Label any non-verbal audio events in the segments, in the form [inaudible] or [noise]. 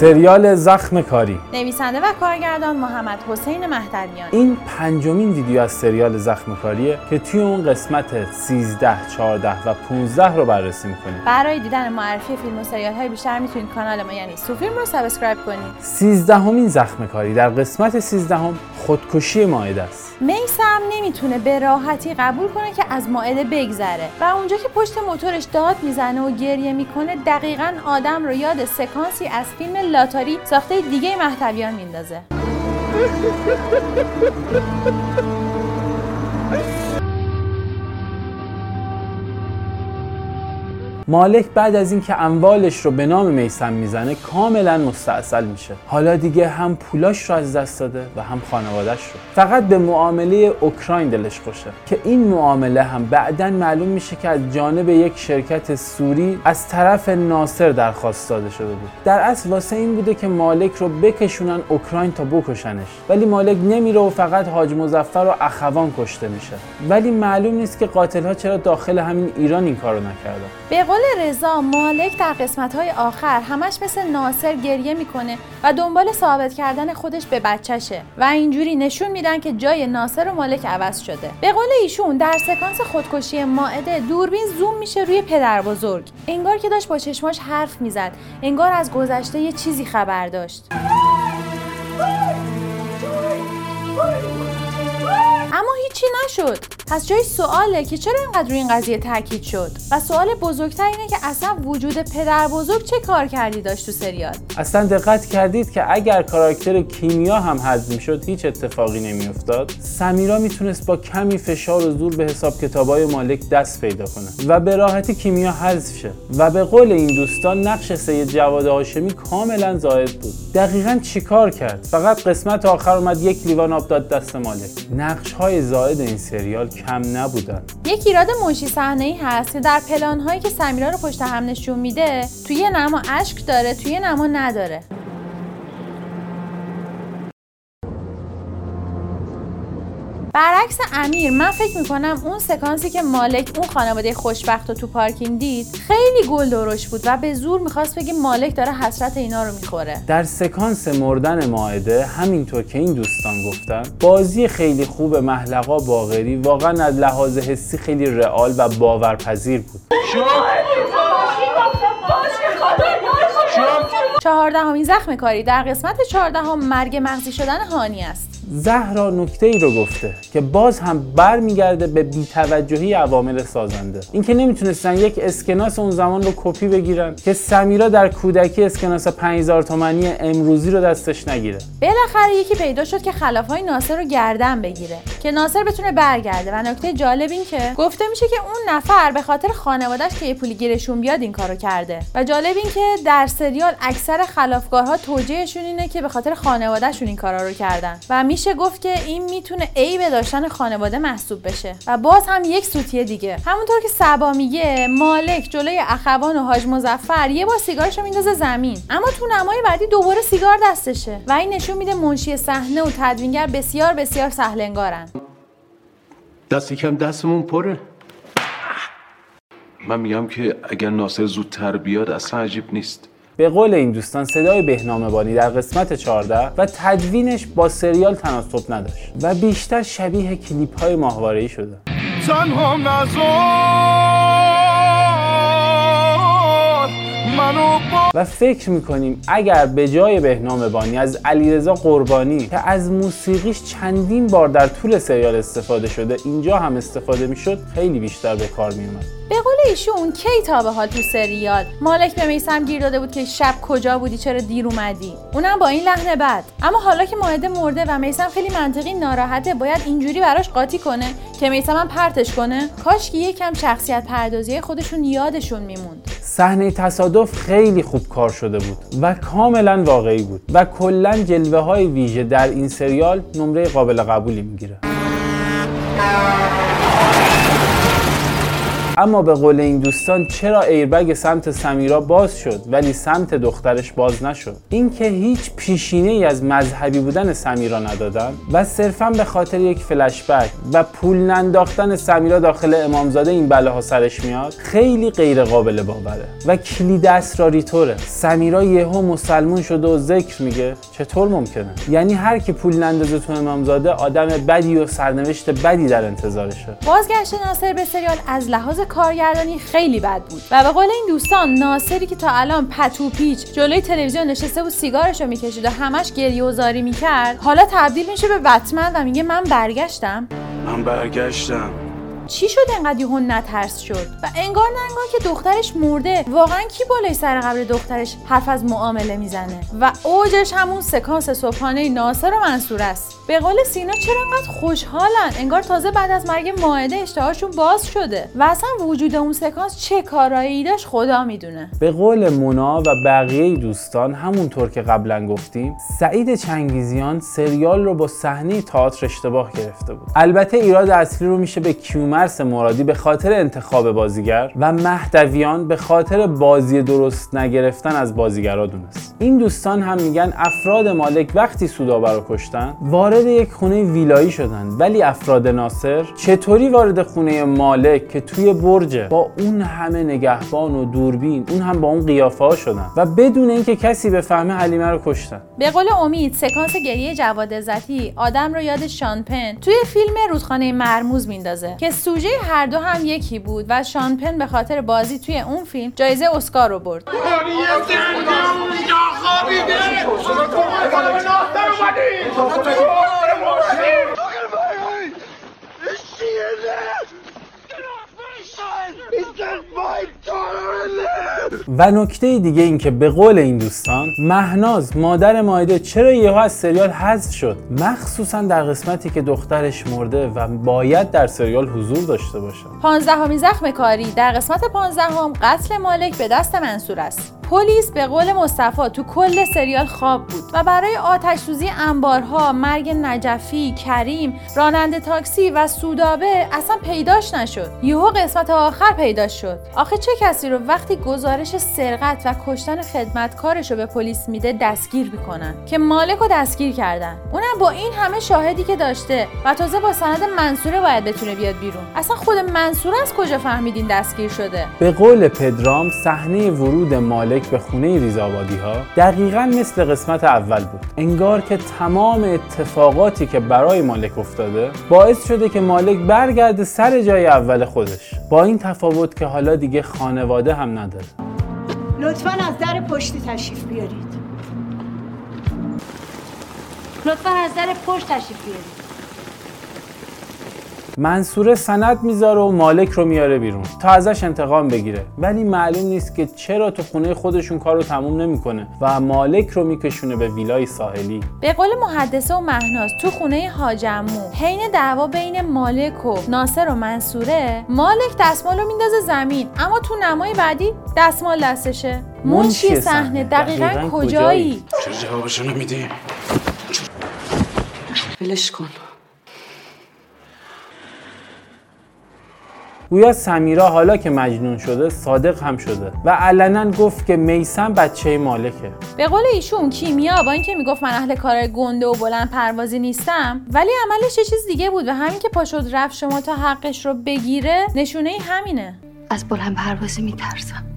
سریال زخم کاری. نویسنده و کارگردان محمد حسین مهدویان. این پنجمین ویدیو از سریال زخم کاریه که توی اون قسمت 13, 14 و 15 رو بررسی می‌کنیم. برای دیدن معرفی فیلم و سریال های بیشتر می‌تونید کانال ما یعنی سوفیلم رو subscribe کنید. 13 همین زخم کاری در قسمت 13 هم خودکشی مائده است. میسم نمی‌تونه به راحتی قبول کنه که از مائده بگذره و اونجا که پشت موتورش داد می‌زنه و گریه می‌کنه دقیقا آدم رو یاد سکانسی از فیلم لاتاری ساخته دیگه مهدویان میندازه. [laughs] مالک بعد از اینکه اموالش رو به نام میسم می‌زنه کاملا مستاصل میشه. حالا دیگه هم پولاش رو از دست داده و هم خانوادش رو. فقط به معامله اوکراین دلش خوشه. که این معامله هم بعدا معلوم میشه که از جانب یک شرکت سوری از طرف ناصر درخواست داده شده بود. در اصل واسه این بوده که مالک رو بکشونن اوکراین تا بکشنش. ولی مالک نمیره و فقط حاج مزفر و اخوان کشته میشه. ولی معلوم نیست که قاتل ها چرا داخل همین ایران این کارو نکردن. به قول رضا مالک در قسمت های آخر همش مثل ناصر گریه می‌کنه و دنبال ثابت کردن خودش به بچهشه و اینجوری نشون میدن که جای ناصر و مالک عوض شده. به قول ایشون در سکانس خودکشی ماعده دوربین زوم میشه روی پدر بزرگ. انگار که داشت با چشماش حرف می‌زد. انگار از گذشته یه چیزی خبر داشت. هیچی نشد؟ پس جای سواله که چرا اینقدر روی این قضیه تاکید شد؟ و سوال بزرگتر اینه که اصلا وجود پدر بزرگ چه کار کردی داشت تو سریال؟ اصلا دقت کردید که اگر کاراکتر کیمیا هم حذف می‌شد هیچ اتفاقی نمیافتاد؟ سمیرا می‌تونست با کمی فشار و زور به حساب کتابای مالک دست پیدا کنه و به راحتی کیمیا حذف شه. و به قول این دوستان نقش سید جواد هاشمی کاملا زائد بود. دقیقا چیکار کرد؟ فقط قسمت آخر اومد یک لیوان آب داد دست مالک. نقش های زائد این سریال کم نبودن. یک ایراد منشی صحنه ای هست که در پلان هایی که سمیرا رو پشت هم نشون میده توی نما اشک داره توی نما نداره. برعکس امیر من فکر می‌کنم اون سکانسی که مالک اون خانواده خوشبخت رو تو پارکینگ دید خیلی گل درش بود و به زور می‌خواست بگه مالک داره حسرت اینا رو می‌خوره. در سکانس مردن ماعده همینطور که این دوستان گفتن بازی خیلی خوب محلقا باغری واقعا از لحاظ حسی خیلی رئال و باورپذیر بود. چهاردهمین زخم کاری در قسمت چهاردهم مرگ مغزی شدن هانی است. زهرا نکته ای رو گفته که باز هم برمیگرده به بیتوجهی عوامل سازنده. اینکه نمی‌تونستن یک اسکناس اون زمان رو کپی بگیرن که سمیرا در کودکی اسکناس 5000 تومانی امروزی رو دستش نگیره. بالاخره یکی پیدا شد که خلافای ناصر رو گردن بگیره که ناصر بتونه برگرده. و نکته جالب این که گفته میشه که اون نفر به خاطر خانوادهش که یه پولی گیرشون بیاد این کارو کرده. و جالب این که در سریال اکثر خلافکارها توجیهشون اینه که به خاطر خانوادهشون این کارا رو کردن. و میشه گفت که این می‌تونه عیب داشتن خانواده محسوب بشه. و باز هم یک سوتیه دیگه. همونطور که سبا میگه مالک جلوی اخوان و حاج مزفر یه بار سیگارش رو میندازه زمین. اما تو نمای بعدی دوباره سیگار دستشه. و این نشون میده منشی صحنه و تدوینگر بسیار بسیار سهلنگارن. دست کم دستمون پره. من میگم که اگر ناصر زودتر بیاد اصلا عجیب نیست. به قول این دوستان صدای بهنام بانی در قسمت 14 و تدوینش با سریال تناسب نداشت و بیشتر شبیه کلیپ های ماهواره‌ای شده. تنها نزار منو با و فکر می‌کنیم اگر به جای بهنام بانی از علیرضا قربانی که از موسیقیش چندین بار در طول سریال استفاده شده اینجا هم استفاده می‌شد خیلی بیشتر به کار میومد به قول ایشون کی تا به حال تو سریال؟ مالک به میسم گیر داده بود که شب کجا بودی چرا دیر اومدی؟ اونم با این لحن بد. اما حالا که ماعده مرده و میسم خیلی منطقی ناراحته باید اینجوری براش قاطی کنه که میسم هم پرتش کنه. کاش که یکم شخصیت پردازی خودشون یادشون میموند. صحنه تصادف خیلی خوب کار شده بود و کاملا واقعی بود و کلا جلوه های ویژه در این سریال نمره قابل قبولی می‌گیره. اما به قول این دوستان چرا ایربگ سمت سمیرا باز شد ولی سمت دخترش باز نشد؟ اینکه هیچ پیشینه ای از مذهبی بودن سمیرا ندادن و صرفا به خاطر یک فلشبک و پول ننداختن سمیرا داخل امامزاده این بلاها سرش میاد خیلی غیر قابل باوره و کلید اسراری طوره. سمیرا یهو مسلمون شده و ذکر میگه. چطور ممکنه؟ یعنی هر کی پول نندازه تو امامزاده آدم بدی و سرنوشت بدی در انتظارشه. بازگشت ناصر به سریال از لحاظ کارگردانی خیلی بد بود. و به قول این دوستان ناصری که تا الان پتو پیچ جلوی تلویزیون نشسته و سیگارشو می‌کشید و همش گریه و زاری می‌کرد حالا تبدیل میشه به بتمن و میگه من برگشتم. من برگشتم. چی شد انقدر یهو نترس شد؟ و انگار نه انگار که دخترش مرده. واقعا کی بالای سر قبر دخترش حرف از معامله می‌زنه؟ و اوجش همون سکانس صبحانه ناصر و منصور است. به قول سینا چرا انقدر خوشحالن؟ انگار تازه بعد از مرگ ماعده اشتهاشون باز شده. و اصلا وجود اون سکانس چه کارایی داشت خدا می‌دونه. به قول مونا و بقیه دوستان همونطور که قبلا گفتیم سعید چنگیزیان سریال رو با صحنه تئاتر اشتباه گرفته بود. البته ایراد اصلی رو میشه به کیومرس مرادی به خاطر انتخاب بازیگر و مهدویان به خاطر بازی درست نگرفتن از بازیگرا دونست. این دوستان هم میگن افراد مالک وقتی سودابه رو کشتن وارد یک خونه ویلایی شدن. ولی افراد ناصر چطوری وارد خونه مالک که توی برجه با اون همه نگهبان و دوربین اون هم با اون قیافه ها شدن و بدون اینکه کسی بفهمه حلیمه رو کشتن؟ به قول امید سکانس گریه جواد عزتی آدم رو یاد شانپن توی فیلم رودخانه مرموز میندازه که سوژه هر دو هم یکی بود و شانپن به خاطر بازی توی اون فیلم جایزه اسکار رو برد. و نکته دیگه این که به قول این دوستان مهناز مادر مایده چرا یهو از سریال حذف شد؟ مخصوصا در قسمتی که دخترش مرده و باید در سریال حضور داشته باشه. پانزدهمین زخم کاری. در قسمت پانزدهم قتل مالک به دست منصور است. پلیس به قول مصطفی تو کل سریال خواب بود و برای آتش سوزی انبارها مرگ نجفی کریم راننده تاکسی و سودابه اصلا پیداش نشد. یهو قسمت آخر پیدا شد. آخه چه کسی رو وقتی گزارش سرقت و کشتن خدمتکارش رو به پلیس میده دستگیر می‌کنن؟ که مالک رو دستگیر کردن. اونم با این همه شاهدی که داشته و تازه با سند منصوره باید بتونه بیاد بیرون. اصلا خود منصور از کجا فهمیدین دستگیر شده؟ به قول پدرام صحنه ورود مالک به خونه ریزآبادی ها دقیقا مثل قسمت اول بود. انگار که تمام اتفاقاتی که برای مالک افتاده باعث شده که مالک برگرده سر جای اول خودش. با این تفاوت که حالا دیگه خانواده هم نداره. لطفا از در پشتی تشریف بیارید. لطفا از در پشت تشریف بیارید. منصوره سند می‌ذاره و مالک رو میاره بیرون تا ازش انتقام بگیره. ولی معلوم نیست که چرا تو خونه خودشون کار رو تموم نمی‌کنه و مالک رو میکشونه به ویلای ساحلی. به قول محدثه و مهناز تو خونه حاجمو حین دعوا بین مالک و ناصر و منصوره مالک دستمال رو میندازه زمین. اما تو نمای بعدی دستمال دستشه. منشی صحنه؟ دقیقا کجایی؟ چرا جوابشو نمیدی؟ ولش کن. گویا سمیرا حالا که مجنون شده صادق هم شده. و علنا گفت که میسم بچه مالکه. به قول ایشون کیمیا با اینکه می‌گفت من اهل کار گنده و بلند پروازی نیستم ولی عملش یه چیز دیگه بود و همین که پاشد رفت شما تا حقش رو بگیره نشونه همینه. از بلند پروازی میترسم.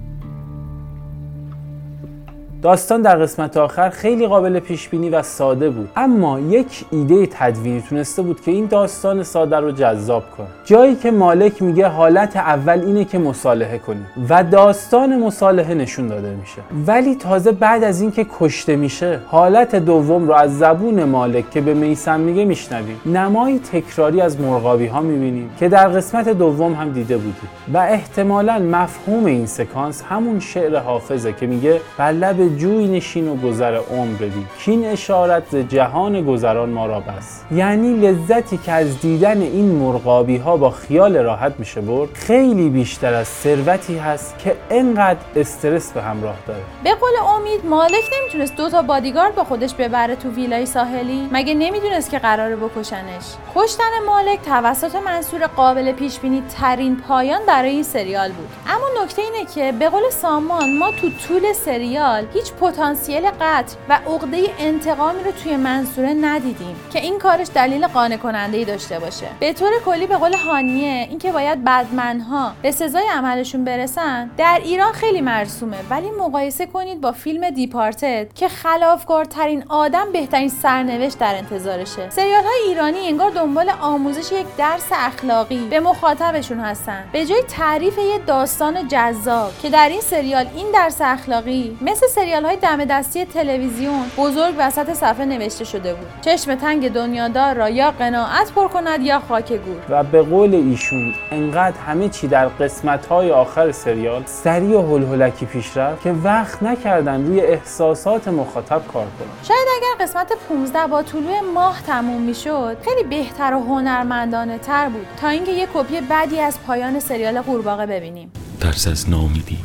داستان در قسمت آخر خیلی قابل پیش بینی و ساده بود. اما یک ایده تدوینی تونسته بود که این داستان ساده رو جذاب کنه. جایی که مالک میگه حالت اول اینه که مصالحه کنیم و داستان مصالحه نشون داده میشه. ولی تازه بعد از اینکه کشته میشه حالت دوم رو از زبون مالک که به میسم میگه میشنویم. نمایی تکراری از مرغابی ها می‌بینیم که در قسمت دوم هم دیده بودیم. و احتمالا مفهوم این سکانس همون شعر حافظه که میگه بر لب جوی نشین و گذر عمر بدیم کین اشارت ز جهان گذران ما را بس. یعنی لذتی که از دیدن این مرغابی ها با خیال راحت میشه برد خیلی بیشتر از ثروتی هست که انقدر استرس به همراه داره. به قول امید مالک نمی‌تونست دو تا بادیگارد با خودش ببره تو ویلای ساحلی. مگه نمی‌دونست که قراره بکشنش؟ کشتن مالک توسط منصور قابل پیش بینی ترین پایان برای این سریال بود. اما نکته اینه که به قول سامان ما تو طول سریال هیچ پتانسیل قتل و عقده انتقامی رو توی منصوره ندیدیم که این کارش دلیل قانع کننده ای داشته باشه. به طور کلی به قول هانیه اینکه باید بدمنها به سزای عملشون برسن در ایران خیلی مرسومه. ولی مقایسه کنید با فیلم دیپارتد که خلافکارترین آدم بهترین سرنوشت در انتظارشه. سریال های ایرانی انگار دنبال آموزش یک درس اخلاقی به مخاطبشون هستن. به جای تعریف یه داستان جذاب که در این سریال این درس اخلاقی مثل سریال های دم دستی تلویزیون بزرگ وسط صفحه نوشته شده بود. چشم تنگ دنیادار را یا قناعت پر کند یا خاک گور. و به قول ایشون انقدر همه چی در قسمت های آخر سریال سریع و هلهلکی پیش رفت که وقت نکردن روی احساسات مخاطب کار کنن. شاید اگر قسمت 15 با طلوع ماه تموم می‌شد خیلی بهتر و هنرمندانه تر بود تا اینکه یه کپی بعدی از پایان سریال قورباغه ببینیم. ترس از ناامیدی.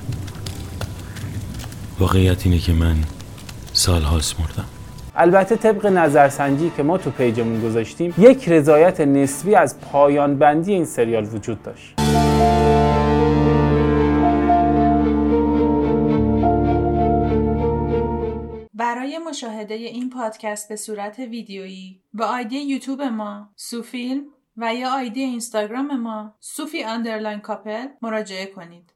واقعیت اینه که من سالهاست مردم. البته طبق نظرسنجی که ما تو page مون گذاشتیم یک رضایت نسبی از پایان بندی این سریال وجود داشت. برای مشاهده این پادکست به صورت ویدیویی با ID یوتیوب ما سوفیلم و یا ID اینستاگرام ما سوفی underline couple مراجعه کنید.